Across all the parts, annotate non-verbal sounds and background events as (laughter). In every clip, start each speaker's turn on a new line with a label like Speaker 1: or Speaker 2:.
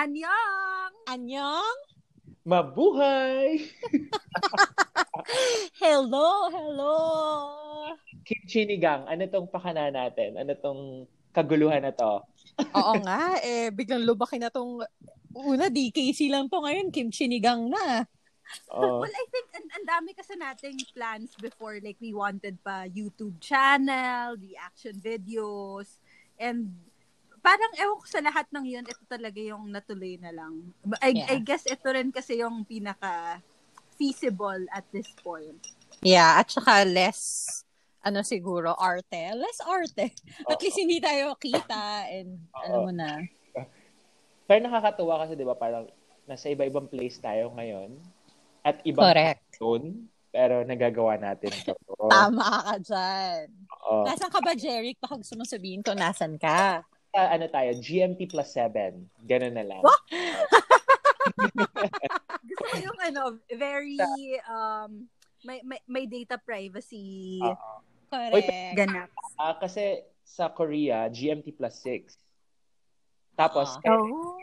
Speaker 1: Anyong!
Speaker 2: Anyong!
Speaker 3: Mabuhay! (laughs)
Speaker 2: hello, hello!
Speaker 3: Kimchi ano tong pakana natin? Ano tong kaguluhan na to? (laughs)
Speaker 2: Oo nga, eh, biglang lubakin na tong una, DKC lang to ngayon, Kimchi na.
Speaker 1: Oh. Well, I think ang, ang dami kasi nating plans before. Like, we wanted pa YouTube channel, reaction videos, and parang ewan ko sa lahat ng yun, ito talaga yung natuloy na lang. I, yeah. I guess ito rin kasi yung pinaka feasible at this point.
Speaker 2: Yeah, at saka less ano siguro, arte. Less arte. At least hindi tayo kita and Uh-oh. alam mo na.
Speaker 3: Pero nakakatuwa kasi 'di ba parang nasa iba-ibang place tayo ngayon at ibang
Speaker 2: Correct.
Speaker 3: Zone, pero nagagawa natin ito.
Speaker 2: Tama ka dyan. Oo. Nasaan ka ba, Jeric? Baka gusto mo sabihin ko, nasan ka?
Speaker 3: Uh, ano tayo, GMT plus 7. Ganun na lang. (laughs)
Speaker 1: Gusto ko yung ano, very, um, may, may, may data privacy.
Speaker 2: Uh-oh. Correct.
Speaker 1: Ganap.
Speaker 3: Uh, kasi sa Korea, GMT plus 6. Tapos,
Speaker 1: uh, oh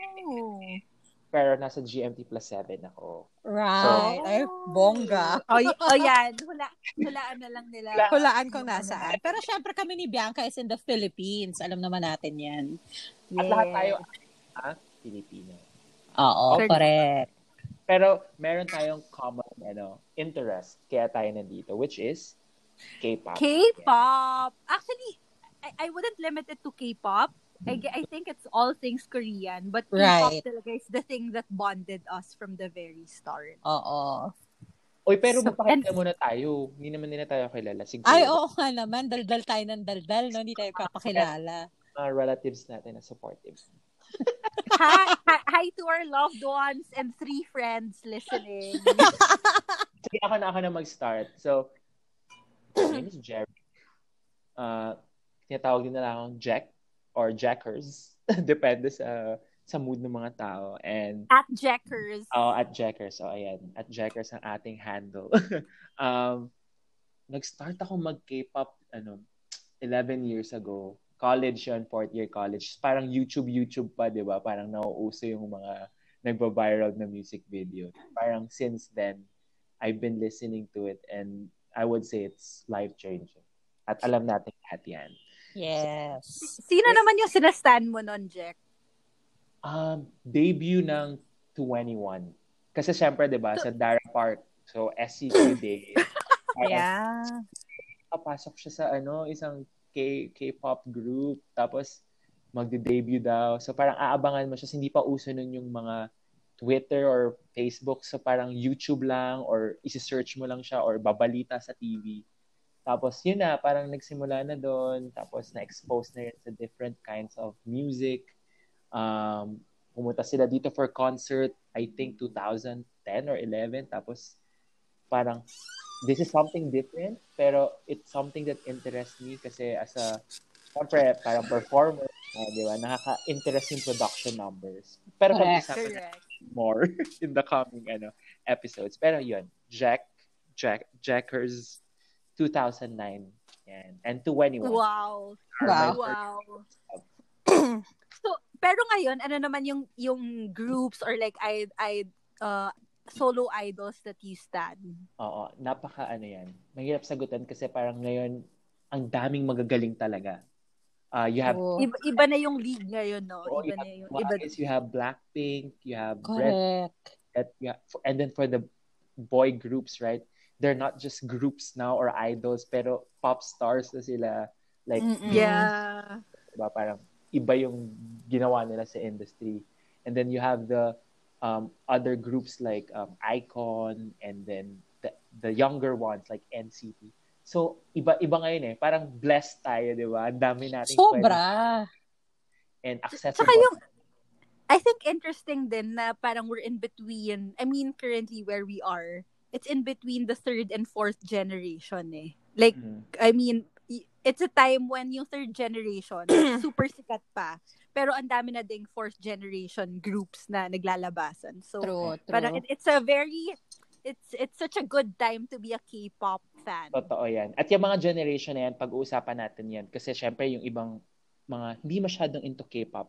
Speaker 3: pero nasa GMT plus 7 ako.
Speaker 2: Right. So, Ay, bongga.
Speaker 1: o, y- o yan, hula, hulaan na lang nila.
Speaker 2: Hulaan, hulaan ko nasaan. Pero syempre kami ni Bianca is in the Philippines. Alam naman natin yan.
Speaker 3: Yes. At lahat tayo, ah, Filipino.
Speaker 2: Oo, Correct. correct.
Speaker 3: Pero meron tayong common ano, interest kaya tayo nandito, which is K-pop.
Speaker 1: K-pop! Actually, I, I wouldn't limit it to K-pop I, I think it's all things Korean, but K-pop right. talaga is the thing that bonded us from the very start.
Speaker 2: Oo.
Speaker 3: Oy, pero so, magpakilala muna tayo. Hindi naman nila tayo kilala. Siguro.
Speaker 2: Ay, oo nga naman. Daldal tayo ng daldal, no? Hindi tayo papakilala. (laughs)
Speaker 3: Mga relatives natin na supportive. (laughs)
Speaker 1: hi, hi, hi to our loved ones and three friends listening. (laughs)
Speaker 3: Sige, ako na ako na mag-start. So, my name is Jerry. Uh, tinatawag din na lang akong Jack or jackers. (laughs) Depende sa sa mood ng mga tao. And
Speaker 1: at jackers.
Speaker 3: Oh, at jackers. Oh, ayan. At jackers ang ating handle. (laughs) um, nag-start ako mag-K-pop ano 11 years ago. College yun, fourth year college. Parang YouTube, YouTube pa, di ba? Parang nauuso yung mga nagba-viral na music video. Parang since then, I've been listening to it and I would say it's life-changing. At alam natin lahat yan.
Speaker 2: Yes.
Speaker 1: Sino naman yung sinastan mo nun, Jack?
Speaker 3: Um, debut ng 21. Kasi syempre, di ba, sa Dara Park. So, SCQ (laughs) Day.
Speaker 2: yeah.
Speaker 3: Papasok siya sa ano, isang K K-pop group. Tapos, magde-debut daw. So, parang aabangan mo siya. Hindi pa uso nun yung mga Twitter or Facebook. So, parang YouTube lang or isi-search mo lang siya or babalita sa TV. Tapos yun na, parang nagsimula na doon. Tapos na-expose na yun sa different kinds of music. Um, pumunta sila dito for concert, I think 2010 or 11. Tapos parang, this is something different, pero it's something that interests me kasi as a, syempre, parang performer, uh, di ba, nakaka-interest yung production numbers. Pero pag-usapan na more (laughs) in the coming ano episodes. Pero yun, Jack, Jack, Jackers 2009. Yan. And 21.
Speaker 1: Wow.
Speaker 2: Wow.
Speaker 1: Wow. (clears throat) so, pero ngayon, ano naman yung yung groups or like I I uh, solo idols that you stand?
Speaker 3: Oo, napaka ano yan. Mahirap sagutan kasi parang ngayon ang daming magagaling talaga. Uh, you have
Speaker 1: oh. iba, iba na yung league ngayon, no? Oh, iba na yung
Speaker 3: iba. You have Blackpink, you have
Speaker 2: Correct.
Speaker 3: Red, you have, and then for the boy groups, right? They're not just groups now or idols, pero pop stars na sila. Like,
Speaker 1: Mm-mm. yeah.
Speaker 3: Diba? Parang iba yung ginawa nila sa industry. And then you have the um, other groups like um, Icon and then the, the younger ones like NCT. So, iba-iba ngayon eh. Parang blessed tayo, di ba? Ang dami natin.
Speaker 2: Sobra.
Speaker 3: And accessible.
Speaker 1: Saka yung, I think interesting din na parang we're in between, I mean, currently where we are, it's in between the third and fourth generation eh. Like, mm. I mean, it's a time when yung third generation, (clears throat) super sikat pa. Pero ang dami na ding fourth generation groups na naglalabasan. So,
Speaker 2: true, true.
Speaker 1: parang it, it's a very, it's it's such a good time to be a K-pop fan.
Speaker 3: Totoo yan. At yung mga generation na yan, pag-uusapan natin yan. Kasi syempre yung ibang mga hindi masyadong into K-pop,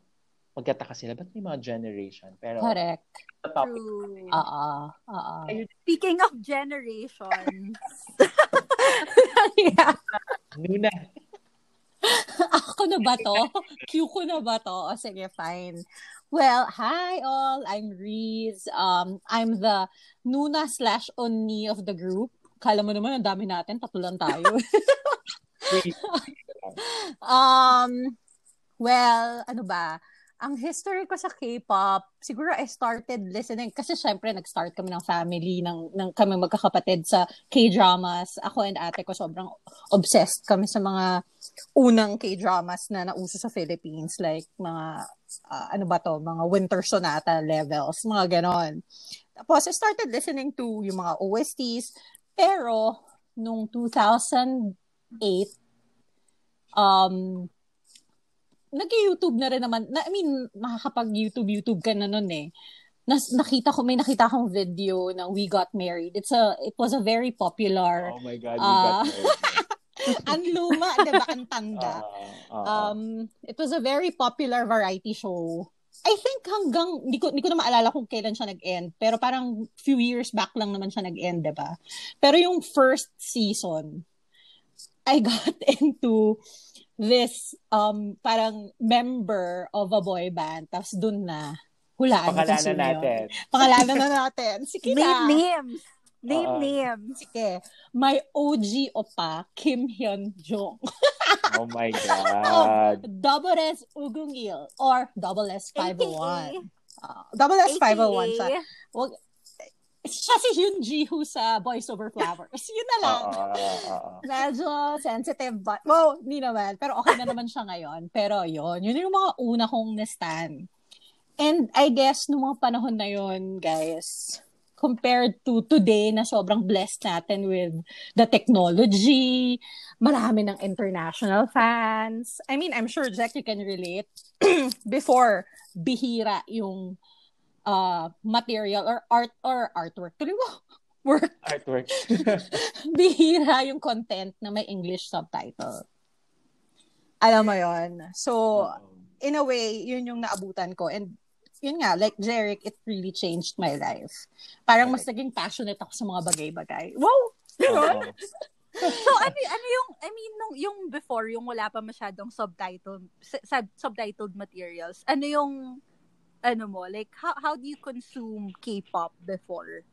Speaker 3: magkataka sila, ba't may mga generation? Pero,
Speaker 2: Correct.
Speaker 3: topic,
Speaker 1: True.
Speaker 2: Oo. Oo.
Speaker 1: Speaking of generations,
Speaker 2: yeah. (laughs)
Speaker 3: Nuna,
Speaker 2: Ako na ba to? (laughs) Cue ko na ba to? O sige, fine. Well, hi all. I'm Reese. Um, I'm the Nuna slash Onni of the group. Kala mo naman, ang dami natin. Tatlo lang tayo. (laughs) um, well, ano ba? Ang history ko sa K-pop, siguro I started listening kasi syempre nag-start kami ng family ng, ng kami magkakapatid sa K-dramas. Ako and ate ko sobrang obsessed kami sa mga unang K-dramas na nauso sa Philippines like mga uh, ano ba to, mga Winter Sonata levels, mga ganon. Tapos I started listening to yung mga OSTs pero nung 2008 um nag-YouTube na rin naman. Na, I mean, makakapag-YouTube, YouTube ka na nun eh. Nas, nakita ko, may nakita akong video ng We Got Married. It's a, it was a very popular,
Speaker 3: oh my God, you
Speaker 2: Ah.
Speaker 3: got married. (laughs)
Speaker 2: ang luma, di ba, ang tanda. (laughs)
Speaker 3: Ah, ah.
Speaker 2: Um, it was a very popular variety show. I think hanggang, hindi ko, hindi ko na maalala kung kailan siya nag-end. Pero parang few years back lang naman siya nag-end, di ba? Pero yung first season, I got (laughs) into this um parang member of a boy band. Tapos dun na, hulaan sino yun.
Speaker 3: natin.
Speaker 2: Pangalanan na natin. Sige
Speaker 1: name
Speaker 2: na.
Speaker 1: names. Name
Speaker 3: Oo.
Speaker 1: names.
Speaker 2: Sige. My OG opa, Kim Hyun Jong. (laughs)
Speaker 3: Oh my God.
Speaker 2: Double S Ugungil or Double S 501.
Speaker 1: AKA.
Speaker 2: Uh, double S 501 siya. Wag, siya si Hyun Ji Who sa Boys Over Flowers. Yun na lang.
Speaker 3: Oo, oo, oo.
Speaker 2: Medyo sensitive but, well, hindi naman. Pero okay na naman siya ngayon. Pero yun, yun yung mga una kong na-stan. And I guess, nung mga panahon na yun, guys, compared to today na sobrang blessed natin with the technology, marami ng international fans. I mean, I'm sure, Jack, you can relate. (clears throat) Before, bihira yung uh, material or art or artwork. Tuloy mo, (laughs) work
Speaker 3: Artwork. (laughs)
Speaker 2: bihira yung content na may English subtitle. Alam mo yon So, in a way, yun yung naabutan ko. And yun nga, like Jeric, it really changed my life. Parang mas naging passionate ako sa mga bagay-bagay. Wow!
Speaker 3: Oo. (laughs)
Speaker 1: So ano ano yung I mean nung yung before yung wala pa masyadong subtitle sub, subtitled materials. Ano yung ano mo like how how do you consume K-pop before?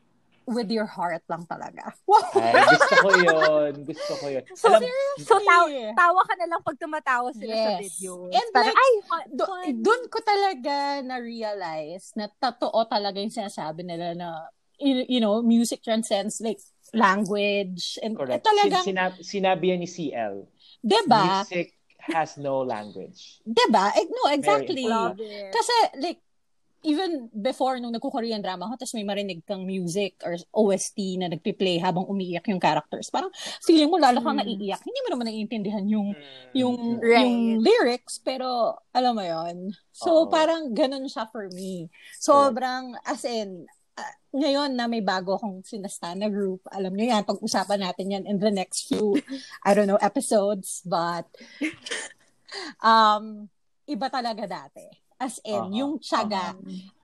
Speaker 2: With your heart lang talaga. Wow!
Speaker 3: Ay, gusto ko yun. Gusto ko yun.
Speaker 1: So,
Speaker 3: Alam,
Speaker 1: So tawa, tawa ka na lang pag tumatawa sila sa
Speaker 2: Yes.
Speaker 1: video.
Speaker 2: And
Speaker 1: Parang,
Speaker 2: like,
Speaker 1: ay,
Speaker 2: Do,
Speaker 1: fun.
Speaker 2: doon ko talaga na-realize na totoo talaga yung sinasabi nila na you, you know, music transcends like language and
Speaker 3: correct.
Speaker 2: eh, talagang,
Speaker 3: Sin- sinab- sinabi yan ni CL.
Speaker 2: 'di ba?
Speaker 3: Music has no language.
Speaker 2: 'Di ba? Eh, no, exactly. Kasi like even before nung nagko-Korean drama ako, tapos may marinig kang music or OST na nagpi-play habang umiiyak yung characters. Parang feeling mo lalo kang
Speaker 1: Mm.
Speaker 2: naiiyak. Hindi mo naman naiintindihan yung yung
Speaker 1: Right.
Speaker 2: yung lyrics pero alam mo yon so parang ganun siya for me sobrang as in ah, ngayon na may bago akong sinastan na group alam niyo yan pag-usapan natin yan in the next few I don't know episodes but (laughs) um iba talaga dati as in
Speaker 3: Aha.
Speaker 2: yung tiyaga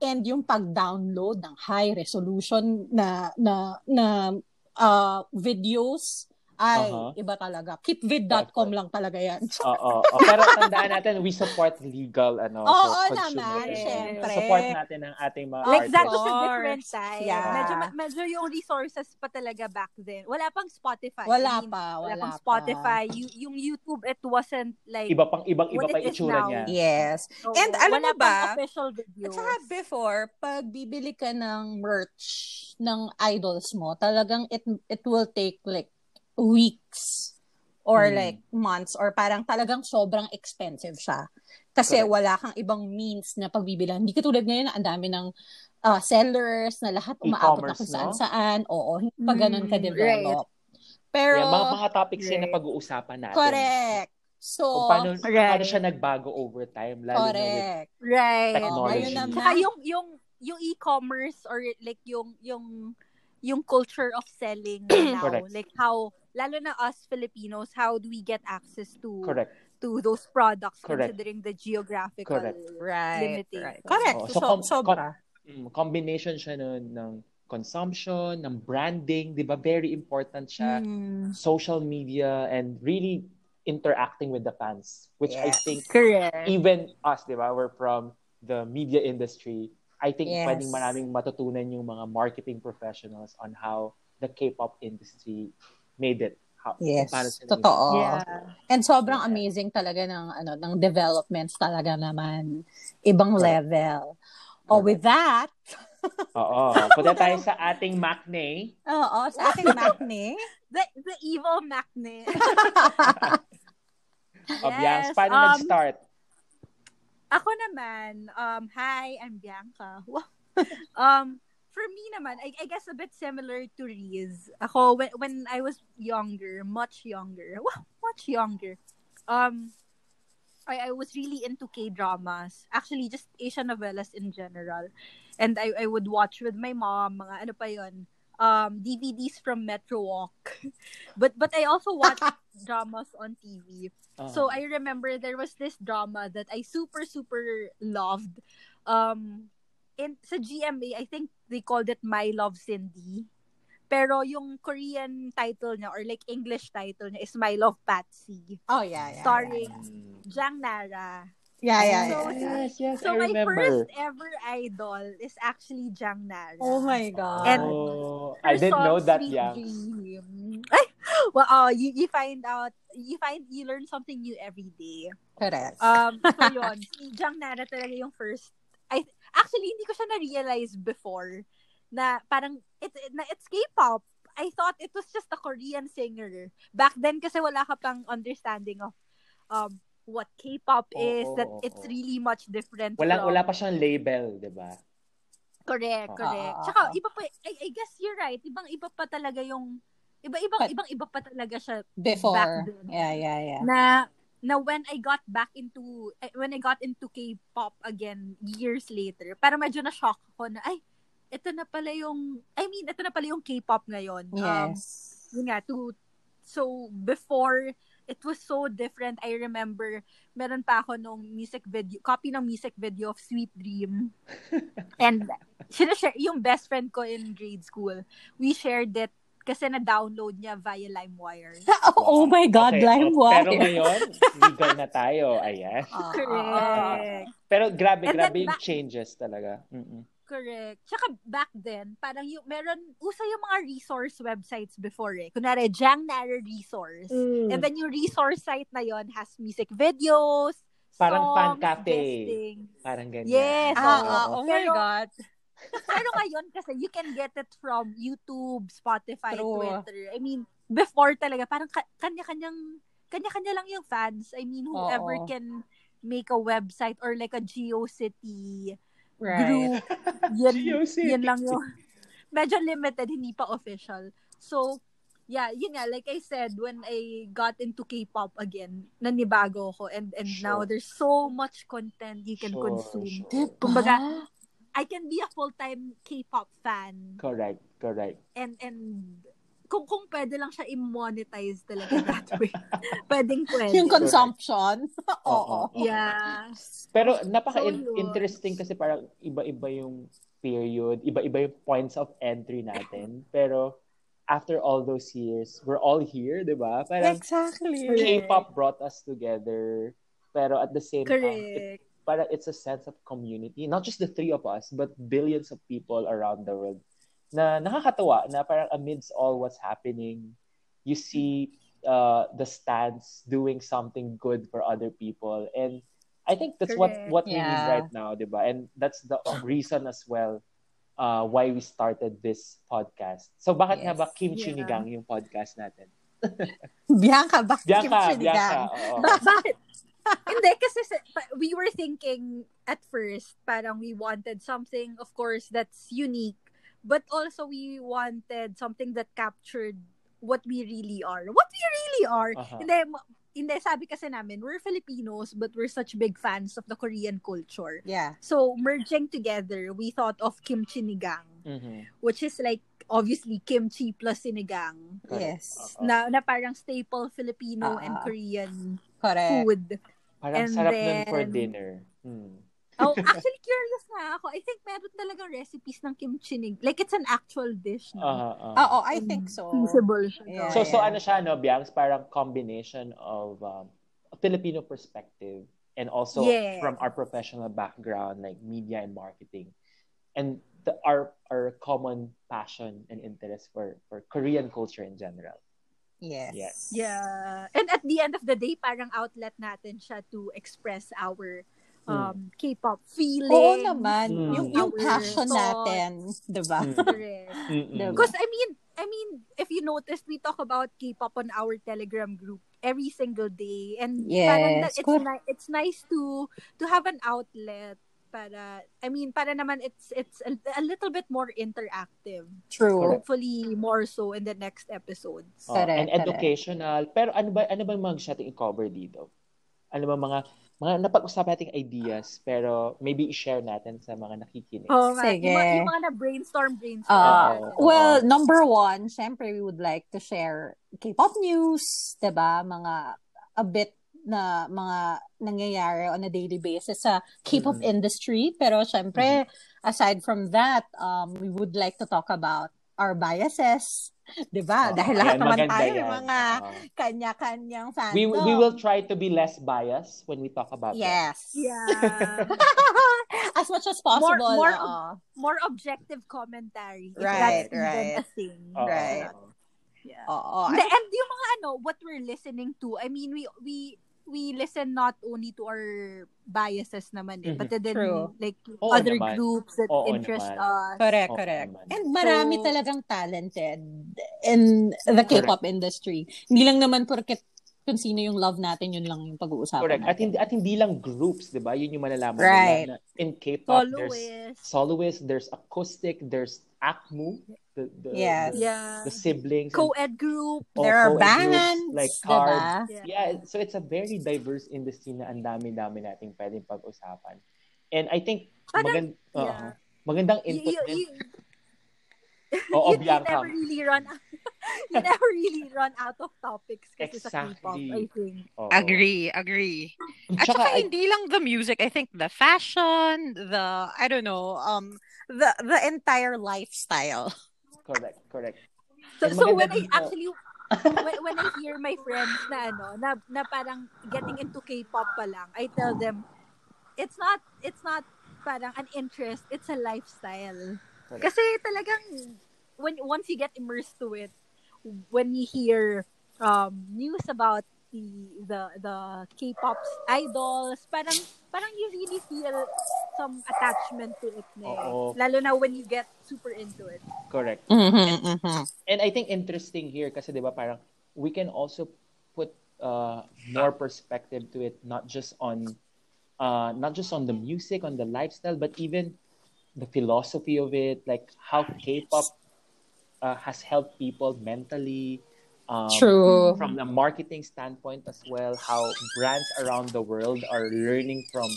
Speaker 2: and yung pag-download ng high resolution na na na uh, videos ay
Speaker 3: Aha.
Speaker 2: iba talaga. Keepvid.com lang talaga yan. (laughs)
Speaker 3: Oo. oo. Pero tandaan natin, we support legal ano,
Speaker 2: Oo
Speaker 3: for
Speaker 2: naman,
Speaker 3: consumers.
Speaker 2: syempre.
Speaker 3: Support natin ang ating mga
Speaker 1: Like that
Speaker 3: artists.
Speaker 1: was a different time.
Speaker 2: Yeah.
Speaker 1: Medyo, medyo yung resources pa talaga back then. Wala pang Spotify.
Speaker 2: Wala
Speaker 1: I mean,
Speaker 2: pa, wala
Speaker 1: pang
Speaker 2: pa.
Speaker 1: Spotify. You, yung YouTube, it wasn't like...
Speaker 3: Iba pang ibang iba pa itsura
Speaker 1: now.
Speaker 3: niya.
Speaker 2: Yes.
Speaker 1: So,
Speaker 2: And alam
Speaker 1: wala
Speaker 2: mo ba,
Speaker 1: pang official videos.
Speaker 2: At saka before, pag bibili ka ng merch ng idols mo, talagang it it will take like weeks or
Speaker 3: Hmm.
Speaker 2: like months or parang talagang sobrang expensive siya. Kasi
Speaker 3: Correct.
Speaker 2: wala kang ibang means na pagbibilan. Hindi katulad ngayon na ang dami ng ah, sellers na lahat umaabot na kung
Speaker 3: no?
Speaker 2: saan-saan. Oo, hindi pa ganun
Speaker 1: Mm,
Speaker 2: ka-develop. Pero,
Speaker 3: Yeah, mga, mga topics yan na
Speaker 1: Right.
Speaker 3: pag-uusapan natin.
Speaker 2: correct. So,
Speaker 3: Kung paano,
Speaker 1: Right.
Speaker 3: paano siya nagbago over time, lalo na with
Speaker 2: correct.
Speaker 1: Right.
Speaker 3: Technology.
Speaker 2: Ayun naman.
Speaker 1: Saka yung, yung, yung e-commerce or like yung, yung, yung culture of selling (clears throat) now.
Speaker 3: Correct.
Speaker 1: Like how, lalo na us Filipinos, how do we get access to
Speaker 3: correct.
Speaker 1: to those products
Speaker 3: Correct.
Speaker 1: considering the geographical
Speaker 3: Correct.
Speaker 2: Right.
Speaker 1: limitation.
Speaker 2: right. Correct.
Speaker 3: Oo.
Speaker 2: So,
Speaker 3: So, com-
Speaker 2: sobra.
Speaker 3: Mm, combination siya nun ng consumption, ng branding, 'di ba? Very important siya.
Speaker 2: Mm.
Speaker 3: Social media and really interacting with the fans, which I
Speaker 2: Yes.
Speaker 3: think
Speaker 1: Correct.
Speaker 3: even us, 'di ba? We're from the media industry. I think
Speaker 2: Yes.
Speaker 3: pwedeng maraming matutunan yung mga marketing professionals on how the K-pop industry made it. How,
Speaker 2: Yes. Totoo.
Speaker 1: Yeah.
Speaker 2: And sobrang
Speaker 3: Yeah.
Speaker 2: amazing talaga ng ano ng developments talaga naman. Ibang
Speaker 3: Correct.
Speaker 2: level. Oh, with that, (laughs)
Speaker 3: Oo. Punta tayo sa ating maknae.
Speaker 2: oo, sa ating matinee.
Speaker 1: The, the evil Macne. (laughs)
Speaker 3: Of Bianca.
Speaker 1: Yes,
Speaker 3: Paano
Speaker 1: um,
Speaker 3: nag-start?
Speaker 1: Ako naman, um, hi, I'm Bianca. (laughs) Um, for me naman, I, I guess a bit similar to Riz. Ako, when, when I was younger, much younger, (laughs) much younger, um, I, I was really into K-dramas. Actually, just Asian novellas in general. And I, I would watch with my mom, mga ano pa yun, um, DVDs from Metro Walk. (laughs) but but I also watched (laughs) dramas on TV. So
Speaker 3: Uh-huh.
Speaker 1: I remember there was this drama that I super super loved. Um in sa GMA, I think they called it My Love Cindy. Pero yung Korean title niya or like English title niya is My Love Patsy.
Speaker 2: Oh, yeah, yeah.
Speaker 1: Starring
Speaker 3: Mm.
Speaker 1: Jang Nara.
Speaker 2: Yeah, yeah,
Speaker 1: So,
Speaker 2: yeah. yeah.
Speaker 3: Yes, yes,
Speaker 1: So
Speaker 3: I
Speaker 1: my
Speaker 3: remember.
Speaker 1: first ever idol is actually Jang Nara.
Speaker 2: Oh my God.
Speaker 1: And
Speaker 3: oh, I didn't know that, yeah.
Speaker 1: Well, uh, you, you find out, you find, you learn something new every day.
Speaker 2: Correct.
Speaker 1: Um, so (laughs) yun, si Jang Nara talaga yung first, I, actually, hindi ko siya na-realize before na parang, it, na it's K-pop. I thought it was just a Korean singer. Back then, kasi wala ka pang understanding of um, what K-pop is,
Speaker 3: Oo,
Speaker 1: that
Speaker 3: oo,
Speaker 1: it's really much different
Speaker 3: Wala,
Speaker 1: from...
Speaker 3: wala pa siyang label, di ba?
Speaker 1: Correct,
Speaker 3: Oo.
Speaker 1: correct.
Speaker 2: Oo,
Speaker 1: Tsaka,
Speaker 2: oo.
Speaker 1: iba pa, I, I guess you're right, ibang-iba pa talaga yung, iba-ibang,
Speaker 2: But-
Speaker 1: ibang-iba pa talaga siya
Speaker 2: Before.
Speaker 1: back then.
Speaker 2: Yeah, yeah, yeah.
Speaker 1: na na when I got back into eh, when I got into K-pop again years later, parang medyo na shock ako na ay ito na pala yung I mean ito na pala yung K-pop ngayon. Um,
Speaker 2: Yes.
Speaker 1: yun nga to so before it was so different. I remember meron pa ako nung music video, copy ng music video of Sweet Dream. (laughs) And sinashare, yung best friend ko in grade school, we shared it kasi na-download niya via LimeWire. (laughs)
Speaker 2: Oh, oh my God,
Speaker 3: Okay,
Speaker 2: LimeWire.
Speaker 3: Pero ngayon, legal na tayo. Ayan. (laughs)
Speaker 2: Ah.
Speaker 1: Correct.
Speaker 3: Pero grabe,
Speaker 1: And
Speaker 3: grabe
Speaker 1: then
Speaker 3: yung
Speaker 1: ba-
Speaker 3: changes talaga. Mm-mm.
Speaker 1: Correct. Tsaka back then, parang yung, meron, usa yung mga resource websites before eh. Kunwari, Jang Nara Resource.
Speaker 3: Mm.
Speaker 1: And then yung resource site na yon has music videos,
Speaker 3: Parang fan
Speaker 1: songs,
Speaker 3: cafe.
Speaker 1: guesting.
Speaker 3: Parang ganyan.
Speaker 1: Yes.
Speaker 2: Ah,
Speaker 1: oo.
Speaker 2: ah, oh my
Speaker 1: Pero-
Speaker 2: God.
Speaker 1: Pero ngayon kasi, you can get it from YouTube, Spotify,
Speaker 2: True.
Speaker 1: Twitter. I mean, before talaga, parang ka- kanya-kanyang, kanya-kanya lang yung fans. I mean, whoever
Speaker 2: Oo.
Speaker 1: can make a website or like a GeoCity
Speaker 2: Right.
Speaker 1: group, (laughs) yan,
Speaker 3: GeoCity.
Speaker 1: yan lang yung, (laughs) medyo limited, hindi pa official. So, yeah, yun nga, like I said, when I got into K-pop again, nanibago ako and and
Speaker 3: Sure.
Speaker 1: now there's so much content you can
Speaker 3: Sure,
Speaker 1: consume.
Speaker 3: sure.
Speaker 1: Kumbaga, I can be a full-time K-pop fan
Speaker 3: Correct, correct.
Speaker 1: and and kung kung pwede lang siya i-monetize talaga that way. (laughs) Pwedeng pwede.
Speaker 2: Yung consumption. (laughs) Oo.
Speaker 3: Oo.
Speaker 1: Yeah.
Speaker 3: Pero
Speaker 1: So,
Speaker 3: napaka-interesting kasi parang iba-iba yung period, iba-iba yung points of entry natin. (laughs) Pero after all those years, we're all here, di ba? Parang
Speaker 2: Exactly.
Speaker 3: K-pop brought us together. Pero at the same time, it, Parang it's a sense of community. Not just the three of us, but billions of people around the world. Na nakakatawa na parang amidst all what's happening, you see uh, the stands doing something good for other people. And I think that's
Speaker 1: Correct.
Speaker 3: what what we need right now, diba? And that's the reason as well uh, why we started this podcast. So bakit nga
Speaker 2: Yes.
Speaker 3: ba Kim
Speaker 1: Yeah.
Speaker 3: Chinigang yung podcast natin? (laughs)
Speaker 2: Bianca, bakit
Speaker 3: Bianca,
Speaker 2: Kim
Speaker 3: Bianca.
Speaker 2: Sinigang?
Speaker 3: oo. (laughs)
Speaker 1: Bakit? Hindi, kasi we were thinking at first, parang we wanted something, of course, that's unique. But also, we wanted something that captured what we really are. What we really are.
Speaker 3: Aha.
Speaker 1: Hindi, hindi, sabi kasi namin, we're Filipinos, but we're such big fans of the Korean culture.
Speaker 2: Yeah.
Speaker 1: So, merging together, we thought of kimchi nigang,
Speaker 3: Mhm.
Speaker 1: which is like obviously kimchi plus sinigang.
Speaker 2: Yes.
Speaker 3: Oo.
Speaker 1: Na, na parang staple Filipino and
Speaker 2: Ah.
Speaker 1: Korean
Speaker 2: Correct.
Speaker 1: food.
Speaker 3: Parang
Speaker 1: And
Speaker 3: sarap nun for
Speaker 1: then-
Speaker 3: dinner. Hmm.
Speaker 1: Oh, (laughs) actually curious na ako. I think meron talagang recipes ng kimchi nig. Like it's an actual dish, no?
Speaker 3: Ah, ah.
Speaker 2: Oo, I think so.
Speaker 1: Feasible siya.
Speaker 2: Yeah.
Speaker 3: So, so
Speaker 2: yeah.
Speaker 3: ano siya, no, Biangs, parang combination of um, a Filipino perspective and also
Speaker 1: Yes.
Speaker 3: from our professional background, like media and marketing, and the, our our common passion and interest for for Korean culture in general.
Speaker 2: Yes.
Speaker 3: Yes.
Speaker 1: Yeah. And at the end of the day, parang outlet natin siya to express our um K-pop feeling.
Speaker 2: Oo naman.
Speaker 3: Mm.
Speaker 2: Yung, yung passion
Speaker 1: thoughts.
Speaker 2: natin, di ba? (laughs)
Speaker 3: Mm.
Speaker 2: Diba?
Speaker 1: Because I mean, I mean, if you noticed, we talk about K-pop on our Telegram group every single day, and parang
Speaker 2: Yes,
Speaker 1: that- it's ni- it's nice to to have an outlet para I mean para naman it's it's a, a little bit more interactive.
Speaker 2: True.
Speaker 1: Hopefully more so in the next episodes.
Speaker 3: Oh,
Speaker 2: Correct,
Speaker 3: and
Speaker 2: correct.
Speaker 3: educational. Pero ano ba ano ba mga gusto i-cover dito? Ano ba mga mga napag-usapan nating ideas pero maybe i-share natin sa mga nakikinig.
Speaker 1: Oh, nga.
Speaker 2: Sige.
Speaker 1: Yung, mga- yung mga na brainstorm brainstorm.
Speaker 2: Uh, well, number one, syempre we would like to share K-pop news, 'di ba? Mga a bit na mga nangyayari on a daily basis sa K-pop
Speaker 3: Mhm.
Speaker 2: industry. Pero syempre, aside from that, um, we would like to talk about our biases, (laughs) 'di ba?
Speaker 3: Oo,
Speaker 2: Dahil lahat
Speaker 3: yan,
Speaker 2: naman
Speaker 3: maganda
Speaker 2: tayo
Speaker 3: yan.
Speaker 2: mga
Speaker 3: Oo.
Speaker 2: kanya-kanyang fandom.
Speaker 3: we we will try to be less biased when we talk about that.
Speaker 2: Yes.
Speaker 1: Yeah. (laughs)
Speaker 2: as much as possible.
Speaker 1: more
Speaker 2: oo.
Speaker 1: more objective commentary. If
Speaker 2: Right,
Speaker 1: that's even
Speaker 2: right.
Speaker 1: a thing.
Speaker 3: Oo.
Speaker 2: Right.
Speaker 1: Yeah.
Speaker 2: Oo.
Speaker 1: And, and yung mga ano, what we're listening to, I mean, we we we listen not only to our biases naman eh, but then
Speaker 2: True.
Speaker 1: like
Speaker 3: Oo
Speaker 1: other
Speaker 3: naman.
Speaker 1: groups that
Speaker 3: Oo
Speaker 1: interest
Speaker 3: naman.
Speaker 1: us.
Speaker 2: Correct,
Speaker 3: Oo
Speaker 2: correct.
Speaker 3: naman.
Speaker 2: And marami
Speaker 1: So-
Speaker 2: talagang talented in the K-pop industry. Hindi lang naman porket kung sino yung love natin, yun lang yung pag-uusapan
Speaker 3: Correct. At
Speaker 2: natin.
Speaker 3: hindi, at hindi lang groups, di ba? Yun yung malalaman
Speaker 2: Right.
Speaker 3: Na in K-pop, there's
Speaker 1: Soloists.
Speaker 3: soloists, there's acoustic, there's ACMU, the, the,
Speaker 2: Yes.
Speaker 3: the,
Speaker 1: Yeah.
Speaker 3: the siblings.
Speaker 1: Co-ed group.
Speaker 3: oh,
Speaker 2: There are
Speaker 3: groups,
Speaker 2: bands,
Speaker 3: like
Speaker 2: diba?
Speaker 3: cards.
Speaker 1: Yeah.
Speaker 3: Yeah, so it's a very diverse industry na ang dami-dami nating pwedeng pag-usapan. And I think
Speaker 1: Parang-
Speaker 3: magand-
Speaker 1: yeah.
Speaker 3: Oo. magandang
Speaker 1: You,
Speaker 3: input
Speaker 1: you,
Speaker 3: din.
Speaker 1: you,
Speaker 3: Oo, (laughs)
Speaker 1: you, you never really run (laughs) you never really run out of topics kasi sa K-pop,
Speaker 3: Exactly.
Speaker 1: I think.
Speaker 3: Oo.
Speaker 4: Agree, agree. At saka
Speaker 3: I-
Speaker 4: hindi lang the music, I think the fashion, the I don't know, um the the entire lifestyle.
Speaker 3: correct, correct.
Speaker 1: So, so when I actually when, when I hear my friends na ano na, na parang getting into K-pop pa lang, I tell them it's not it's not parang an interest, it's a lifestyle.
Speaker 3: Correct.
Speaker 1: Kasi talagang when once you get immersed to it, when you hear um news about the the the K-pop idols, parang parang you really feel some attachment to it na eh.
Speaker 3: Oo.
Speaker 1: Lalo na when you get super into it.
Speaker 3: correct.
Speaker 4: Mm-hmm, mm-hmm.
Speaker 3: And I think interesting here kasi 'di ba parang we can also put uh, more perspective to it not just on uh, not just on the music, on the lifestyle, but even the philosophy of it, like how K-pop uh, has helped people mentally. Um,
Speaker 2: True.
Speaker 3: From a marketing standpoint as well, how brands around the world are learning from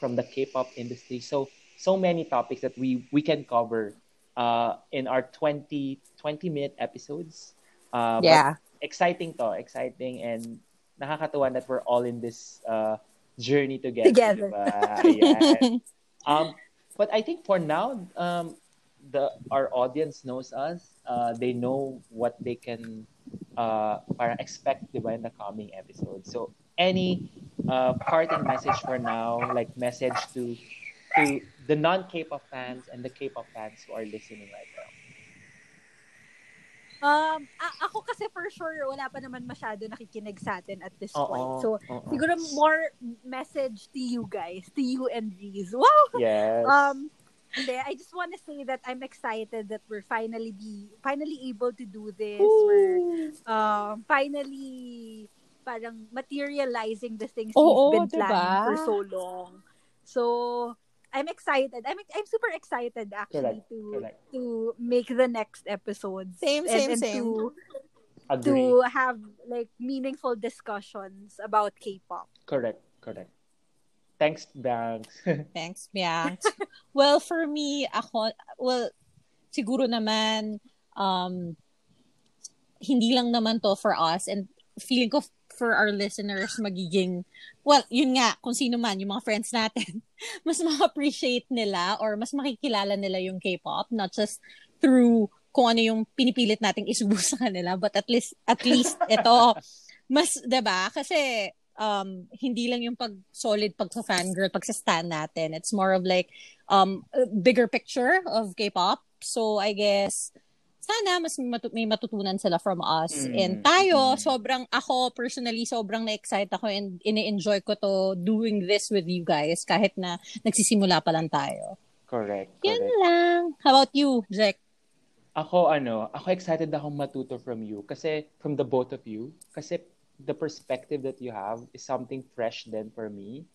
Speaker 3: from the K-pop industry. So so many topics that we we can cover uh, in our 20, 20 minute episodes. Uh,
Speaker 2: Yeah.
Speaker 3: exciting to, exciting and nakakatuwa that we're all in this uh, journey together.
Speaker 1: Together.
Speaker 3: Ayan. (laughs) um, but I think for now, um, the our audience knows us. Uh, they know what they can uh, para expect diba, in the coming episode. So any uh, parting message for now, like message to to the non K-pop fans and the K-pop fans who are listening right now.
Speaker 1: Um, a- ako kasi for sure, wala pa naman masyado nakikinig sa atin at this
Speaker 3: Oo,
Speaker 1: point. So,
Speaker 3: oo.
Speaker 1: siguro more message to you guys, to you and Reese. Wow!
Speaker 3: Yes.
Speaker 1: Um, hindi, I just want to say that I'm excited that we're finally be finally able to do this. We're um, finally parang materializing the things
Speaker 2: Oo,
Speaker 1: we've been planning
Speaker 2: diba?
Speaker 1: for so long. So, I'm excited. I'm I'm super excited actually
Speaker 3: Correct,
Speaker 1: to
Speaker 3: correct.
Speaker 1: to make the next episodes.
Speaker 2: Same,
Speaker 1: and,
Speaker 2: same,
Speaker 1: and
Speaker 2: same.
Speaker 1: To,
Speaker 3: Agree.
Speaker 1: to have like meaningful discussions about K-pop.
Speaker 3: Correct, correct. Thanks, Banks. (laughs)
Speaker 2: Thanks, Bianx. well, for me, ako, well, siguro naman, um, hindi lang naman to for us and feeling ko for our listeners magiging, well, yun nga, kung sino man, yung mga friends natin, (laughs) mas ma-appreciate nila or mas makikilala nila yung K-pop, not just through kung ano yung pinipilit nating isubo sa kanila, but at least, at least ito, (laughs) mas, ba Kasi, um, hindi lang yung pag solid pag sa fangirl, pag sa stan natin. It's more of like, um, a bigger picture of K-pop. So, I guess, sana mas matu- may matutunan sila from us. Mm. And tayo, mm. sobrang, ako personally, sobrang na-excite ako and ini-enjoy ko to doing this with you guys kahit na nagsisimula pa lang tayo.
Speaker 3: Correct.
Speaker 2: Yun lang. How about you, Jack?
Speaker 3: Ako, ano, ako excited akong matuto from you. Kasi, from the both of you. Kasi, the perspective that you have is something fresh then for me.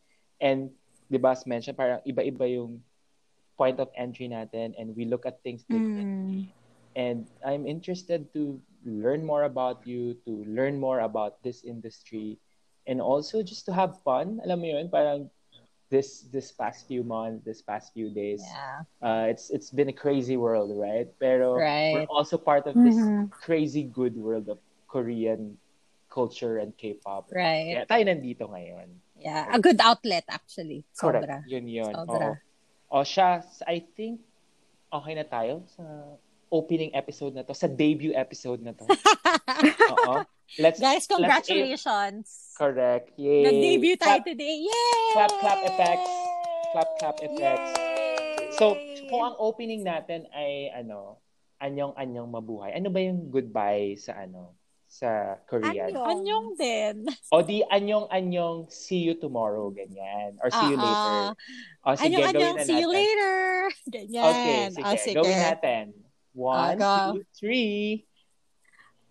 Speaker 3: And, di ba, as mentioned, parang iba-iba yung point of entry natin and we look at things differently. Mm and I'm interested to learn more about you, to learn more about this industry, and also just to have fun. Alam mo yun, parang this this past few months, this past few days,
Speaker 2: yeah.
Speaker 3: uh, it's it's been a crazy world, right? Pero
Speaker 2: right.
Speaker 3: we're also part of this mm-hmm. crazy good world of Korean culture and K-pop.
Speaker 2: Right.
Speaker 3: Kaya tayo nandito ngayon.
Speaker 2: Yeah, a good outlet actually.
Speaker 3: Correct.
Speaker 2: Sobra.
Speaker 3: Yun yun.
Speaker 2: Sobra.
Speaker 3: O, o siya, I think okay na tayo sa opening episode na to, sa debut episode na to. (laughs) Oo. Let's,
Speaker 2: Guys, congratulations.
Speaker 3: Let's, correct. Yay.
Speaker 2: Nag-debut tayo clap, today. Yay!
Speaker 3: Clap, clap effects. Clap, clap effects. Yay! So, kung ang opening natin ay, ano, anyong-anyong mabuhay, ano ba yung goodbye sa, ano, sa Korean?
Speaker 2: Anyong. Anyong din. (laughs)
Speaker 3: O di, anyong-anyong, see you tomorrow, ganyan. Or see uh-uh. you ah, later. Ah. O sige,
Speaker 2: anyong,
Speaker 3: gawin anyong,
Speaker 2: na see you later. (laughs) Ganyan.
Speaker 3: Okay, sige. Oh, sige. Gawin natin. One, Aga. two, three.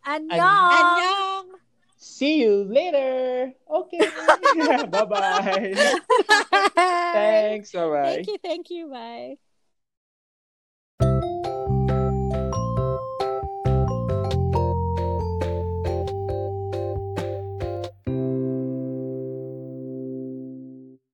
Speaker 1: Annyeong!
Speaker 2: Annyeong!
Speaker 3: See you later. Okay. (laughs) Bye-bye. Thanks. Bye-bye.
Speaker 2: Thank you. Thank you. Bye.